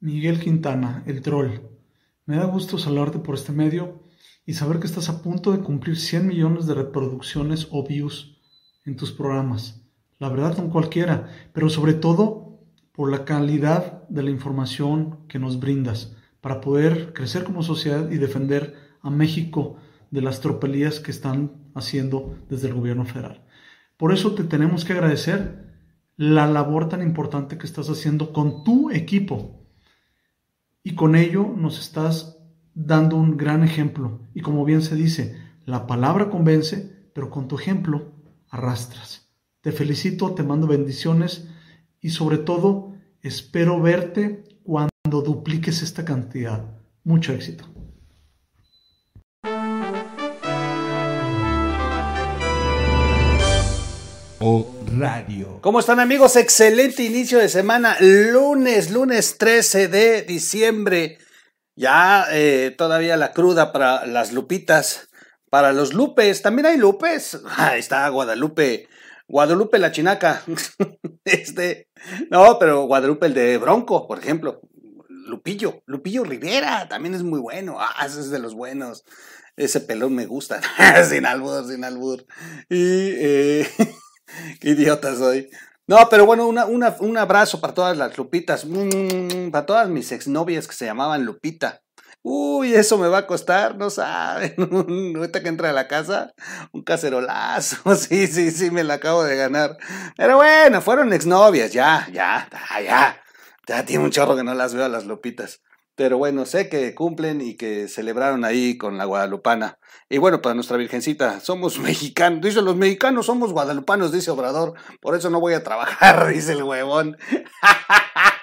Miguel Quintana, el troll. Me da gusto saludarte por este medio y saber que estás a punto de cumplir 100 millones de reproducciones o views en tus programas. La verdad no cualquiera, pero sobre todo por la calidad de la información que nos brindas para poder crecer como sociedad y defender a México de las tropelías que están haciendo desde el gobierno federal. Por eso te tenemos que agradecer la labor tan importante que estás haciendo con tu equipo y con ello nos estás dando un gran ejemplo. Y como bien se dice, la palabra convence, pero con tu ejemplo arrastras. Te felicito, te mando bendiciones y sobre todo espero verte cuando dupliques esta cantidad. Mucho éxito. O Radio. ¿Cómo están amigos? Excelente inicio de semana. Lunes, lunes 13 de diciembre. Ya eh, todavía la cruda para las lupitas. Para los lupes. También hay lupes. Ahí está Guadalupe. Guadalupe la chinaca. este. No, pero Guadalupe el de Bronco, por ejemplo. Lupillo. Lupillo Rivera. También es muy bueno. Ah, ese es de los buenos. Ese pelón me gusta. sin albur, sin albur. Y. Eh, Qué idiota soy. No, pero bueno, un abrazo para todas las Lupitas. Mm, para todas mis exnovias que se llamaban Lupita. Uy, eso me va a costar, no saben. Ahorita que entra a la casa, un cacerolazo. Sí, sí, sí, me la acabo de ganar. Pero bueno, fueron exnovias, ya, ya, ya. Ya tiene un chorro que no las veo a las Lupitas. Pero bueno, sé que cumplen y que celebraron ahí con la guadalupana. Y bueno, para nuestra Virgencita, somos mexicanos. Dice, los mexicanos somos guadalupanos, dice Obrador. Por eso no voy a trabajar, dice el huevón.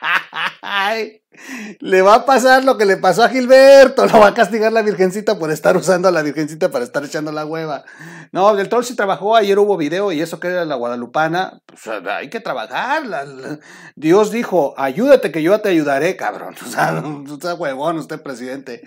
le va a pasar lo que le pasó a Gilberto. Lo va a castigar la Virgencita por estar usando a la Virgencita para estar echando la hueva. No, el troll sí trabajó. Ayer hubo video y eso que era la guadalupana. Pues hay que trabajar. Dios dijo, ayúdate que yo te ayudaré, cabrón. O sea, huevón, usted presidente.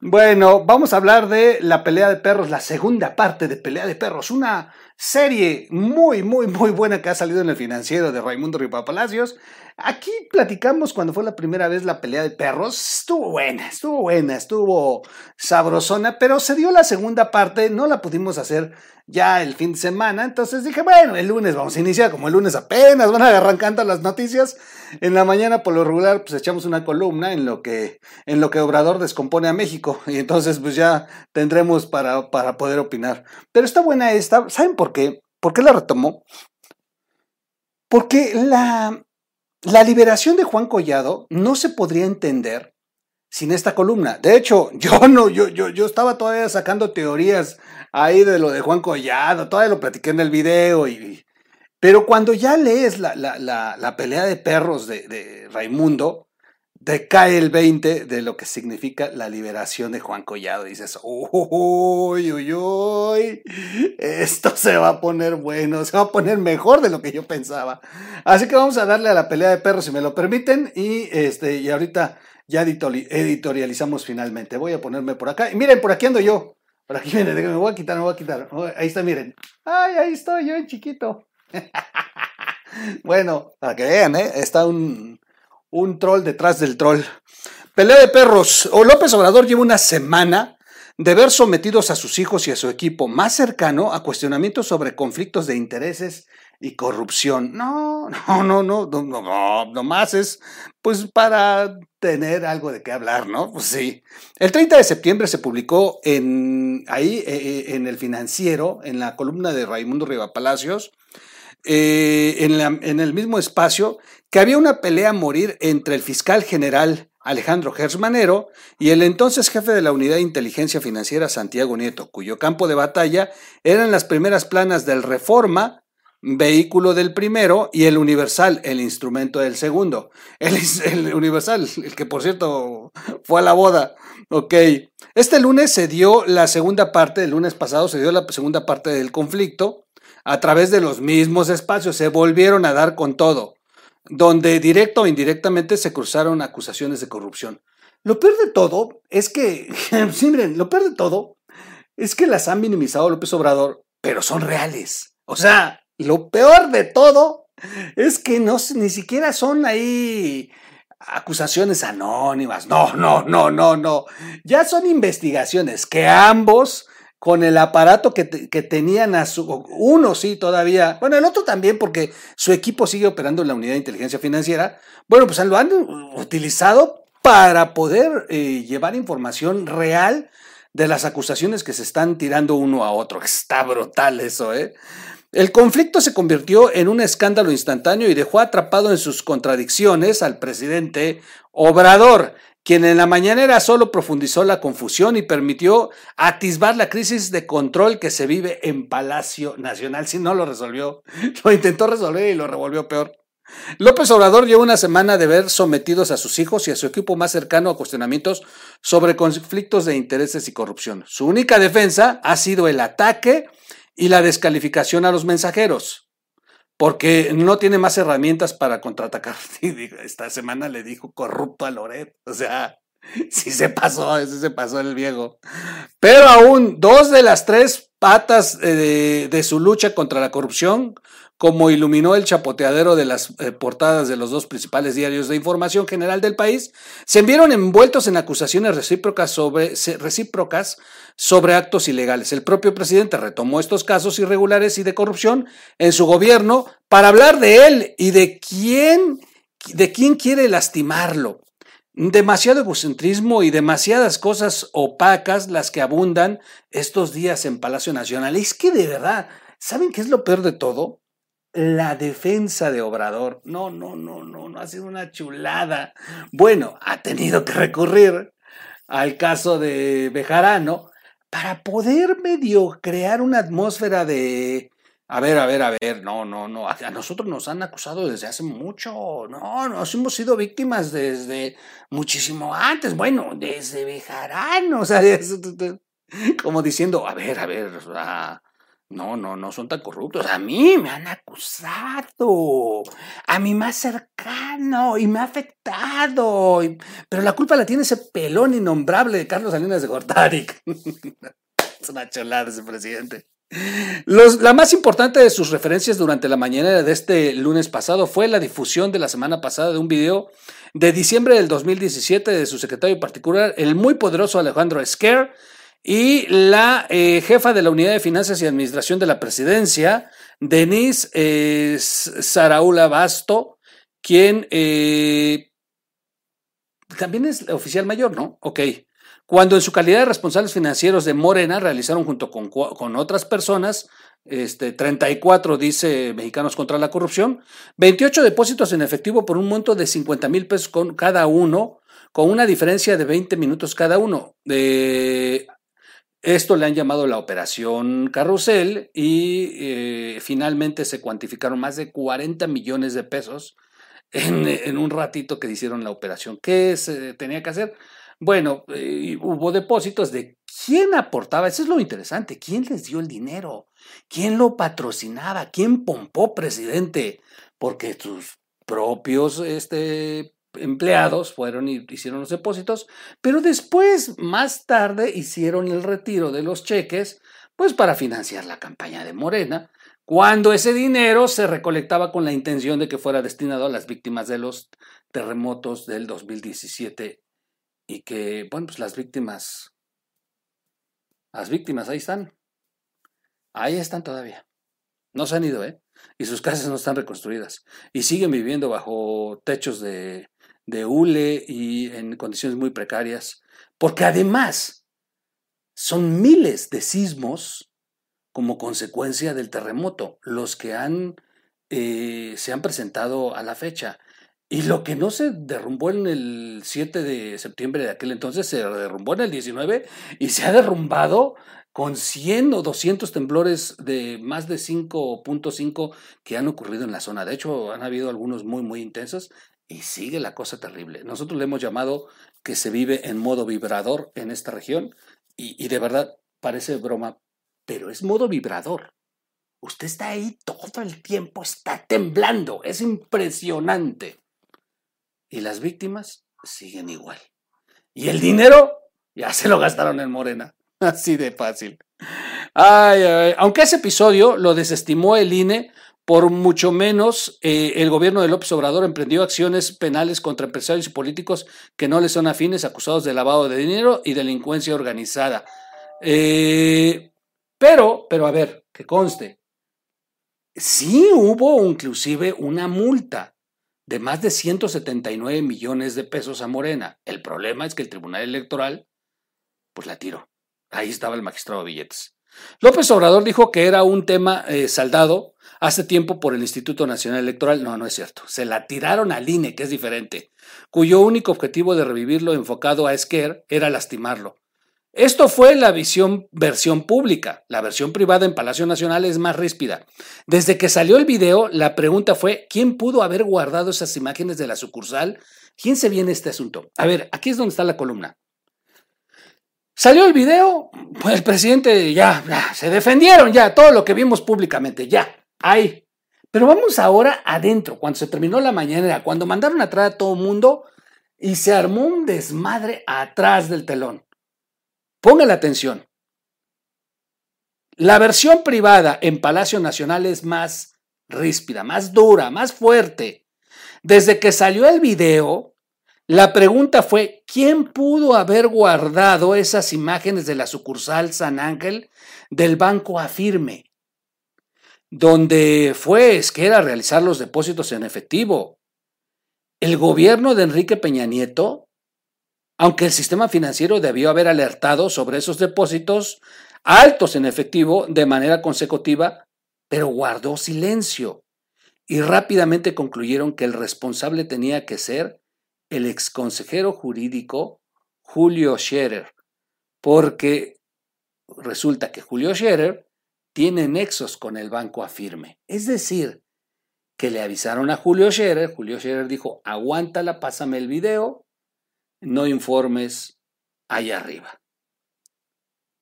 Bueno, vamos a hablar de la pelea de perros, la segunda parte de pelea de perros. Una serie muy, muy, muy buena que ha salido en el financiero de Raimundo Ripa Palacios. Aquí platicamos cuando fue la primera vez la pelea de perros. Estuvo buena, estuvo buena, estuvo sabrosona, pero se dio la segunda parte, no la pudimos hacer ya el fin de semana. Entonces dije, bueno, el lunes vamos a iniciar, como el lunes apenas van arrancando las noticias. En la mañana, por lo regular, pues echamos una columna en lo que, en lo que Obrador descompone a México. Y entonces, pues ya tendremos para, para poder opinar. Pero está buena esta. ¿Saben por qué? ¿Por qué la retomó? Porque la, la liberación de Juan Collado no se podría entender sin esta columna. De hecho, yo no, yo, yo, yo estaba todavía sacando teorías ahí de lo de Juan Collado, todavía lo platiqué en el video, y, pero cuando ya lees la, la, la, la pelea de perros de, de, Raimundo, te cae el 20 de lo que significa la liberación de Juan Collado. Y dices, uy, uy, uy, esto se va a poner bueno, se va a poner mejor de lo que yo pensaba. Así que vamos a darle a la pelea de perros, si me lo permiten, y, este, y ahorita ya editorializamos finalmente. Voy a ponerme por acá. Y miren, por aquí ando yo. Por aquí, miren, me voy a quitar, me voy a quitar. Ahí está, miren. Ay, ahí estoy yo en chiquito. bueno, para que vean, ¿eh? Está un, un troll detrás del troll. Pelea de perros. O López Obrador lleva una semana de ver sometidos a sus hijos y a su equipo más cercano a cuestionamientos sobre conflictos de intereses y corrupción. No, no, no, no, no, no, no más es pues para tener algo de qué hablar, ¿no? Pues sí. El 30 de septiembre se publicó en ahí eh, eh, en el financiero, en la columna de Raimundo Riva Palacios, eh, en el mismo espacio, que había una pelea a morir entre el fiscal general Alejandro Gersmanero y el entonces jefe de la Unidad de Inteligencia Financiera Santiago Nieto, cuyo campo de batalla eran las primeras planas del Reforma, vehículo del primero, y el Universal, el instrumento del segundo. El, el, Universal, el que por cierto fue a la boda. Ok. Este lunes se dio la segunda parte, el lunes pasado se dio la segunda parte del conflicto a través de los mismos espacios. Se volvieron a dar con todo donde directo o indirectamente se cruzaron acusaciones de corrupción. Lo peor de todo es que, sí, miren, lo peor de todo es que las han minimizado López Obrador, pero son reales. O sea, lo peor de todo es que no, ni siquiera son ahí acusaciones anónimas. No, no, no, no, no. Ya son investigaciones que ambos, con el aparato que, que, tenían a su... Uno sí todavía, bueno, el otro también porque su equipo sigue operando en la unidad de inteligencia financiera. Bueno, pues lo han utilizado para poder eh, llevar información real de las acusaciones que se están tirando uno a otro. Está brutal eso, ¿eh? El conflicto se convirtió en un escándalo instantáneo y dejó atrapado en sus contradicciones al presidente Obrador, quien en la mañanera solo profundizó la confusión y permitió atisbar la crisis de control que se vive en Palacio Nacional. Si no lo resolvió, lo intentó resolver y lo revolvió peor. López Obrador lleva una semana de ver sometidos a sus hijos y a su equipo más cercano a cuestionamientos sobre conflictos de intereses y corrupción. Su única defensa ha sido el ataque y la descalificación a los mensajeros, porque no tiene más herramientas para contraatacar. Esta semana le dijo corrupto a Loret, o sea, sí se pasó, ese se pasó el viejo. Pero aún dos de las tres patas de, de su lucha contra la corrupción como iluminó el chapoteadero de las eh, portadas de los dos principales diarios de información general del país, se vieron envueltos en acusaciones recíprocas sobre, recíprocas sobre actos ilegales. El propio presidente retomó estos casos irregulares y de corrupción en su gobierno para hablar de él y de quién, de quién quiere lastimarlo. Demasiado egocentrismo y demasiadas cosas opacas las que abundan estos días en Palacio Nacional. Es que de verdad, ¿saben qué es lo peor de todo? la defensa de Obrador. No, no, no, no, no ha sido una chulada. Bueno, ha tenido que recurrir al caso de Bejarano para poder medio crear una atmósfera de... A ver, a ver, a ver, no, no, no, a nosotros nos han acusado desde hace mucho, no, nos hemos sido víctimas desde muchísimo antes, bueno, desde Bejarano, o sea, como diciendo, a ver, a ver, no, no, no son tan corruptos. A mí me han acusado. A mi más cercano y me ha afectado. Pero la culpa la tiene ese pelón innombrable de Carlos Salinas de Gortari. es una cholada ese presidente. La más importante de sus referencias durante la mañana de este lunes pasado fue la difusión de la semana pasada de un video de diciembre del 2017 de su secretario particular, el muy poderoso Alejandro Esquer, y la eh, jefa de la Unidad de Finanzas y Administración de la Presidencia, Denise eh, Saraula Basto, quien eh, también es oficial mayor, ¿no? Ok. Cuando en su calidad de responsables financieros de Morena realizaron junto con, con otras personas, este, 34 dice Mexicanos contra la Corrupción, 28 depósitos en efectivo por un monto de 50 mil pesos con cada uno, con una diferencia de 20 minutos cada uno. De esto le han llamado la operación carrusel y eh, finalmente se cuantificaron más de 40 millones de pesos en, un ratito que hicieron la operación. ¿Qué se tenía que hacer? Bueno, eh, hubo depósitos de quién aportaba, eso es lo interesante, quién les dio el dinero, quién lo patrocinaba, quién pompó presidente, porque sus propios este, empleados fueron y hicieron los depósitos, pero después, más tarde, hicieron el retiro de los cheques, pues para financiar la campaña de Morena, cuando ese dinero se recolectaba con la intención de que fuera destinado a las víctimas de los terremotos del 2017 y que, bueno, pues las víctimas, las víctimas ahí están, ahí están todavía, no se han ido, ¿eh? Y sus casas no están reconstruidas y siguen viviendo bajo techos de, de hule y en condiciones muy precarias, porque además son miles de sismos como consecuencia del terremoto, los que han, eh, se han presentado a la fecha. Y lo que no se derrumbó en el 7 de septiembre de aquel entonces, se derrumbó en el 19 y se ha derrumbado con 100 o 200 temblores de más de 5.5 que han ocurrido en la zona. De hecho, han habido algunos muy, muy intensos y sigue la cosa terrible. Nosotros le hemos llamado que se vive en modo vibrador en esta región y, de verdad parece broma, pero es modo vibrador. Usted está ahí todo el tiempo, está temblando, es impresionante. Y las víctimas siguen igual. Y el dinero ya se lo gastaron en Morena. Así de fácil. Ay, ay, aunque ese episodio lo desestimó el INE por mucho menos eh, el gobierno de López Obrador emprendió acciones penales contra empresarios y políticos que no les son afines, acusados de lavado de dinero y delincuencia organizada. Eh, pero, pero a ver, que conste, sí hubo inclusive una multa de más de 179 millones de pesos a Morena. El problema es que el Tribunal Electoral, pues la tiró. Ahí estaba el magistrado Billetes. López Obrador dijo que era un tema eh, saldado hace tiempo por el Instituto Nacional Electoral. No, no es cierto. Se la tiraron al INE, que es diferente, cuyo único objetivo de revivirlo enfocado a Esquer era lastimarlo. Esto fue la visión, versión pública. La versión privada en Palacio Nacional es más ríspida. Desde que salió el video, la pregunta fue, ¿quién pudo haber guardado esas imágenes de la sucursal? ¿Quién se viene este asunto? A ver, aquí es donde está la columna. Salió el video, pues el presidente ya, ya, se defendieron ya, todo lo que vimos públicamente, ya, ahí. Pero vamos ahora adentro, cuando se terminó la mañanera, cuando mandaron atrás a todo el mundo y se armó un desmadre atrás del telón. Pongan atención. La versión privada en Palacio Nacional es más ríspida, más dura, más fuerte. Desde que salió el video, la pregunta fue, ¿quién pudo haber guardado esas imágenes de la sucursal San Ángel del Banco Afirme? Donde fue Esquera realizar los depósitos en efectivo. El gobierno de Enrique Peña Nieto aunque el sistema financiero debió haber alertado sobre esos depósitos altos en efectivo de manera consecutiva, pero guardó silencio y rápidamente concluyeron que el responsable tenía que ser el exconsejero jurídico Julio Scherer, porque resulta que Julio Scherer tiene nexos con el banco Afirme. Es decir, que le avisaron a Julio Scherer, Julio Scherer dijo, aguántala, pásame el video, no informes allá arriba.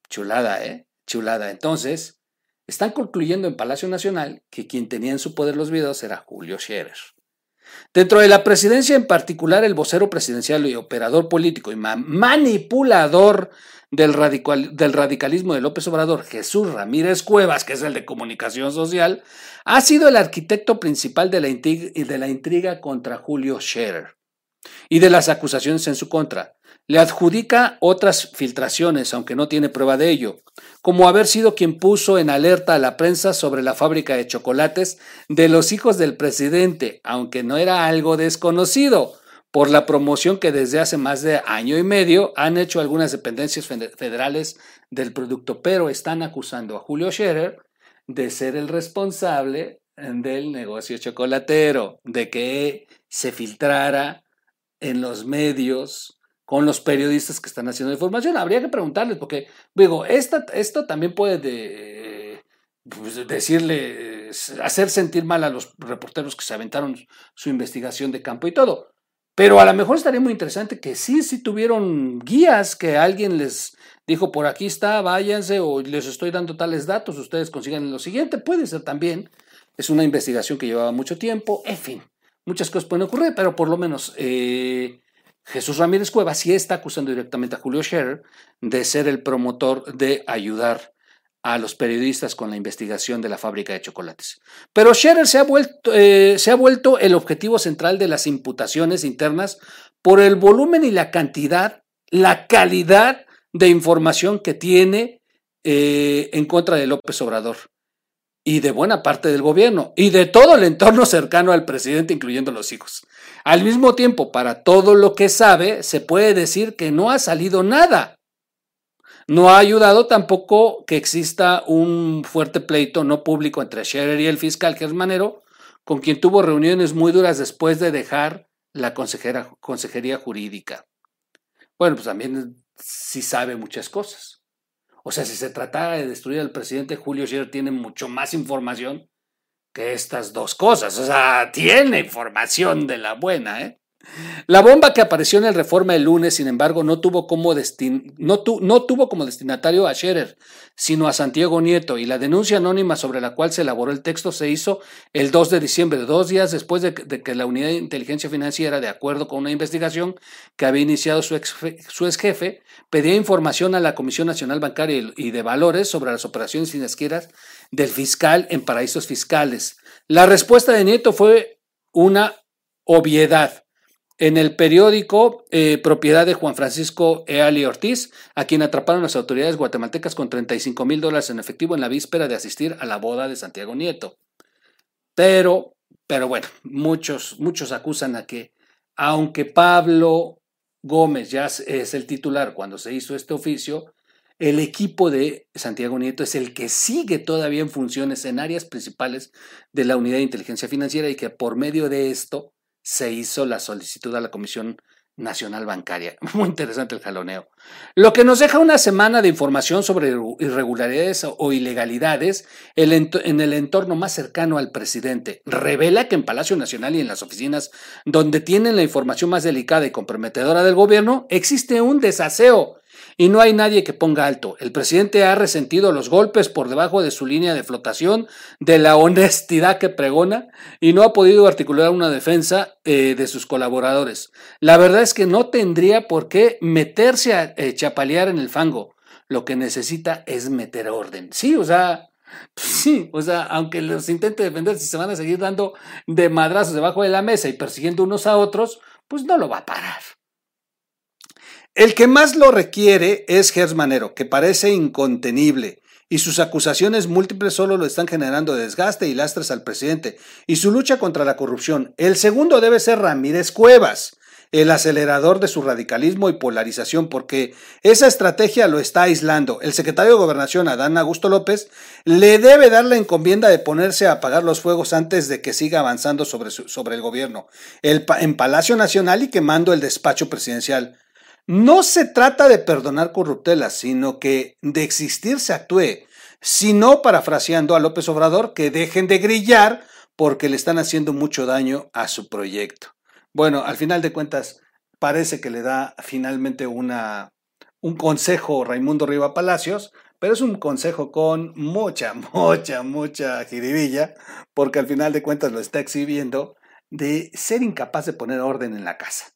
Chulada, ¿eh? Chulada. Entonces, están concluyendo en Palacio Nacional que quien tenía en su poder los videos era Julio Scherer. Dentro de la presidencia en particular, el vocero presidencial y operador político y manipulador del, radicalismo de López Obrador, Jesús Ramírez Cuevas, que es el de comunicación social, ha sido el arquitecto principal de la, de la intriga contra Julio Scherer y de las acusaciones en su contra. Le adjudica otras filtraciones, aunque no tiene prueba de ello, como haber sido quien puso en alerta a la prensa sobre la fábrica de chocolates de los hijos del presidente, aunque no era algo desconocido, por la promoción que desde hace más de año y medio han hecho algunas dependencias federales del producto, pero están acusando a Julio Scherer de ser el responsable del negocio chocolatero, de que se filtrara en los medios con los periodistas que están haciendo información. Habría que preguntarles, porque, digo, esta, esto también puede de, pues, decirle, hacer sentir mal a los reporteros que se aventaron su investigación de campo y todo. Pero a lo mejor estaría muy interesante que sí, sí tuvieron guías, que alguien les dijo, por aquí está, váyanse, o les estoy dando tales datos, ustedes consigan lo siguiente. Puede ser también. Es una investigación que llevaba mucho tiempo, en fin muchas cosas pueden ocurrir, pero por lo menos eh, Jesús Ramírez Cueva sí está acusando directamente a Julio Scherer de ser el promotor de ayudar a los periodistas con la investigación de la fábrica de chocolates. Pero Scherer se ha vuelto, eh, se ha vuelto el objetivo central de las imputaciones internas por el volumen y la cantidad, la calidad de información que tiene eh, en contra de López Obrador y de buena parte del gobierno y de todo el entorno cercano al presidente, incluyendo los hijos. Al mismo tiempo, para todo lo que sabe, se puede decir que no ha salido nada. No ha ayudado tampoco que exista un fuerte pleito no público entre Scherer y el fiscal Gersmanero, con quien tuvo reuniones muy duras después de dejar la consejería jurídica. Bueno, pues también sí sabe muchas cosas. O sea, si se tratara de destruir al presidente, Julio Scherer tiene mucho más información que estas dos cosas. O sea, tiene información de la buena, ¿eh? La bomba que apareció en el Reforma el lunes, sin embargo, no tuvo como, no, no tuvo como destinatario a Scherer, sino a Santiago Nieto, y la denuncia anónima sobre la cual se elaboró el texto se hizo el 2 de diciembre, dos días después de, que la Unidad de Inteligencia Financiera, de acuerdo con una investigación que había iniciado su ex, su ex jefe, pedía información a la Comisión Nacional Bancaria y de Valores sobre las operaciones financieras del fiscal en paraísos fiscales. La respuesta de Nieto fue una obviedad en el periódico eh, propiedad de Juan Francisco Eali Ortiz, a quien atraparon las autoridades guatemaltecas con 35 mil dólares en efectivo en la víspera de asistir a la boda de Santiago Nieto. Pero, pero bueno, muchos, muchos acusan a que, aunque Pablo Gómez ya es el titular cuando se hizo este oficio, el equipo de Santiago Nieto es el que sigue todavía en funciones en áreas principales de la Unidad de Inteligencia Financiera y que por medio de esto se hizo la solicitud a la Comisión Nacional Bancaria. Muy interesante el jaloneo. Lo que nos deja una semana de información sobre irregularidades o ilegalidades en el entorno más cercano al presidente. Revela que en Palacio Nacional y en las oficinas donde tienen la información más delicada y comprometedora del gobierno existe un desaseo y no hay nadie que ponga alto. El presidente ha resentido los golpes por debajo de su línea de flotación, de la honestidad que pregona, y no ha podido articular una defensa eh, de sus colaboradores. La verdad es que no tendría por qué meterse a eh, chapalear en el fango. Lo que necesita es meter orden. Sí, o sea, Sí, o sea, aunque los intente defender, si se van a seguir dando de madrazos debajo de la mesa y persiguiendo unos a otros, pues no lo va a parar. El que más lo requiere es Gers Manero, que parece incontenible, y sus acusaciones múltiples solo lo están generando desgaste y lastres al presidente, y su lucha contra la corrupción. El segundo debe ser Ramírez Cuevas, el acelerador de su radicalismo y polarización, porque esa estrategia lo está aislando. El secretario de Gobernación, Adán Augusto López, le debe dar la encomienda de ponerse a apagar los fuegos antes de que siga avanzando sobre, sobre el gobierno, en Palacio Nacional y quemando el despacho presidencial. No se trata de perdonar corruptelas, sino que de existir se actúe, sino parafraseando a López Obrador, que dejen de grillar porque le están haciendo mucho daño a su proyecto. Bueno, al final de cuentas, parece que le da finalmente una, un consejo Raimundo Riva Palacios, pero es un consejo con mucha, mucha, mucha jiribilla, porque al final de cuentas lo está exhibiendo de ser incapaz de poner orden en la casa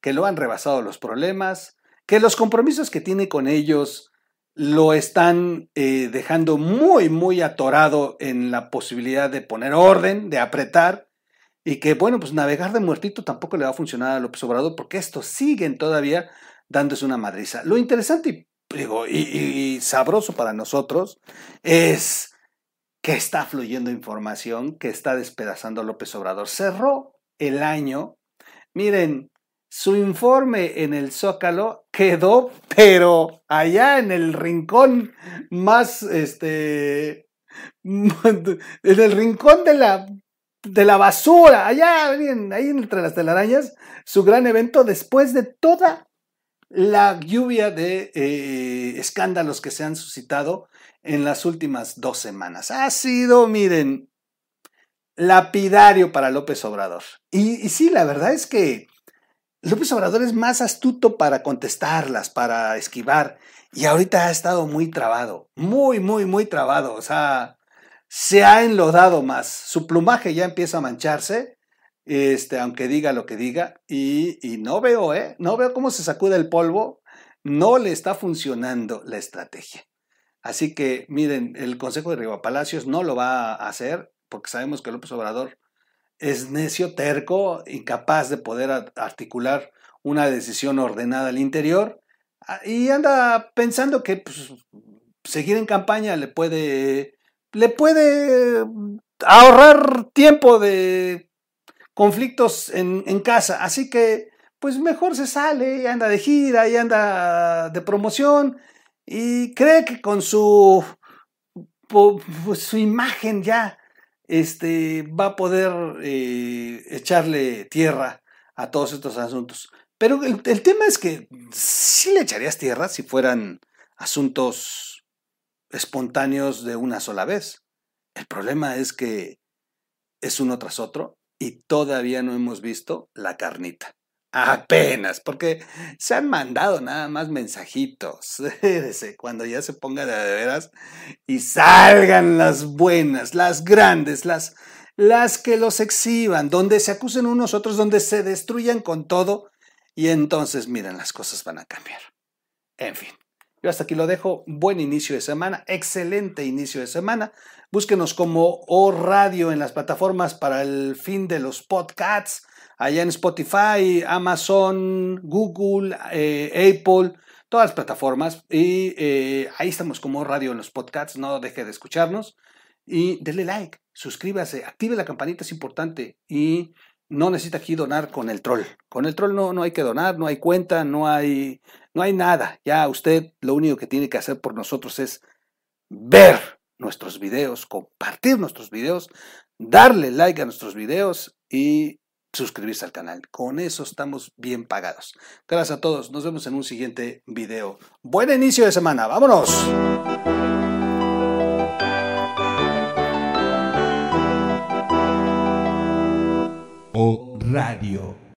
que lo han rebasado los problemas, que los compromisos que tiene con ellos lo están eh, dejando muy, muy atorado en la posibilidad de poner orden, de apretar, y que, bueno, pues navegar de muertito tampoco le va a funcionar a López Obrador, porque estos siguen todavía dándose una madriza. Lo interesante y, y sabroso para nosotros es que está fluyendo información que está despedazando a López Obrador. Cerró el año, miren, su informe en el Zócalo quedó, pero allá en el rincón más, este, en el rincón de la, de la basura, allá, ahí entre las telarañas, su gran evento después de toda la lluvia de eh, escándalos que se han suscitado en las últimas dos semanas. Ha sido, miren, lapidario para López Obrador. Y, y sí, la verdad es que López Obrador es más astuto para contestarlas, para esquivar, y ahorita ha estado muy trabado, muy, muy, muy trabado, o sea, se ha enlodado más, su plumaje ya empieza a mancharse, este, aunque diga lo que diga, y, y no veo, ¿eh? No veo cómo se sacude el polvo, no le está funcionando la estrategia. Así que, miren, el Consejo de Riva Palacios no lo va a hacer, porque sabemos que López Obrador es necio, terco, incapaz de poder articular una decisión ordenada al interior ah, y anda pensando que pues, seguir en campaña le puede, le puede ahorrar tiempo de conflictos en, en casa. Así que, pues mejor se sale y anda de gira y anda de promoción y cree que con su, pues, su imagen ya este, va a poder eh, echarle tierra a todos estos asuntos. Pero el, tema es que sí le echarías tierra si fueran asuntos espontáneos de una sola vez. El problema es que es uno tras otro y todavía no hemos visto la carnita. Apenas, porque se han mandado nada más mensajitos. Cuando ya se ponga de veras y salgan las buenas, las grandes, las, las que los exhiban, donde se acusen unos otros, donde se destruyan con todo. Y entonces, miren, las cosas van a cambiar. En fin, yo hasta aquí lo dejo. Buen inicio de semana, excelente inicio de semana. Búsquenos como O Radio en las plataformas para el fin de los podcasts allá en Spotify, Amazon, Google, eh, Apple, todas las plataformas. Y eh, ahí estamos como radio en los podcasts, no deje de escucharnos. Y denle like, suscríbase, active la campanita, es importante. Y no necesita aquí donar con el troll. Con el troll no, no hay que donar, no hay cuenta, no hay, no hay nada. Ya usted lo único que tiene que hacer por nosotros es ver nuestros videos, compartir nuestros videos, darle like a nuestros videos y suscribirse al canal. Con eso estamos bien pagados. Gracias a todos. Nos vemos en un siguiente video. Buen inicio de semana. ¡Vámonos! Radio.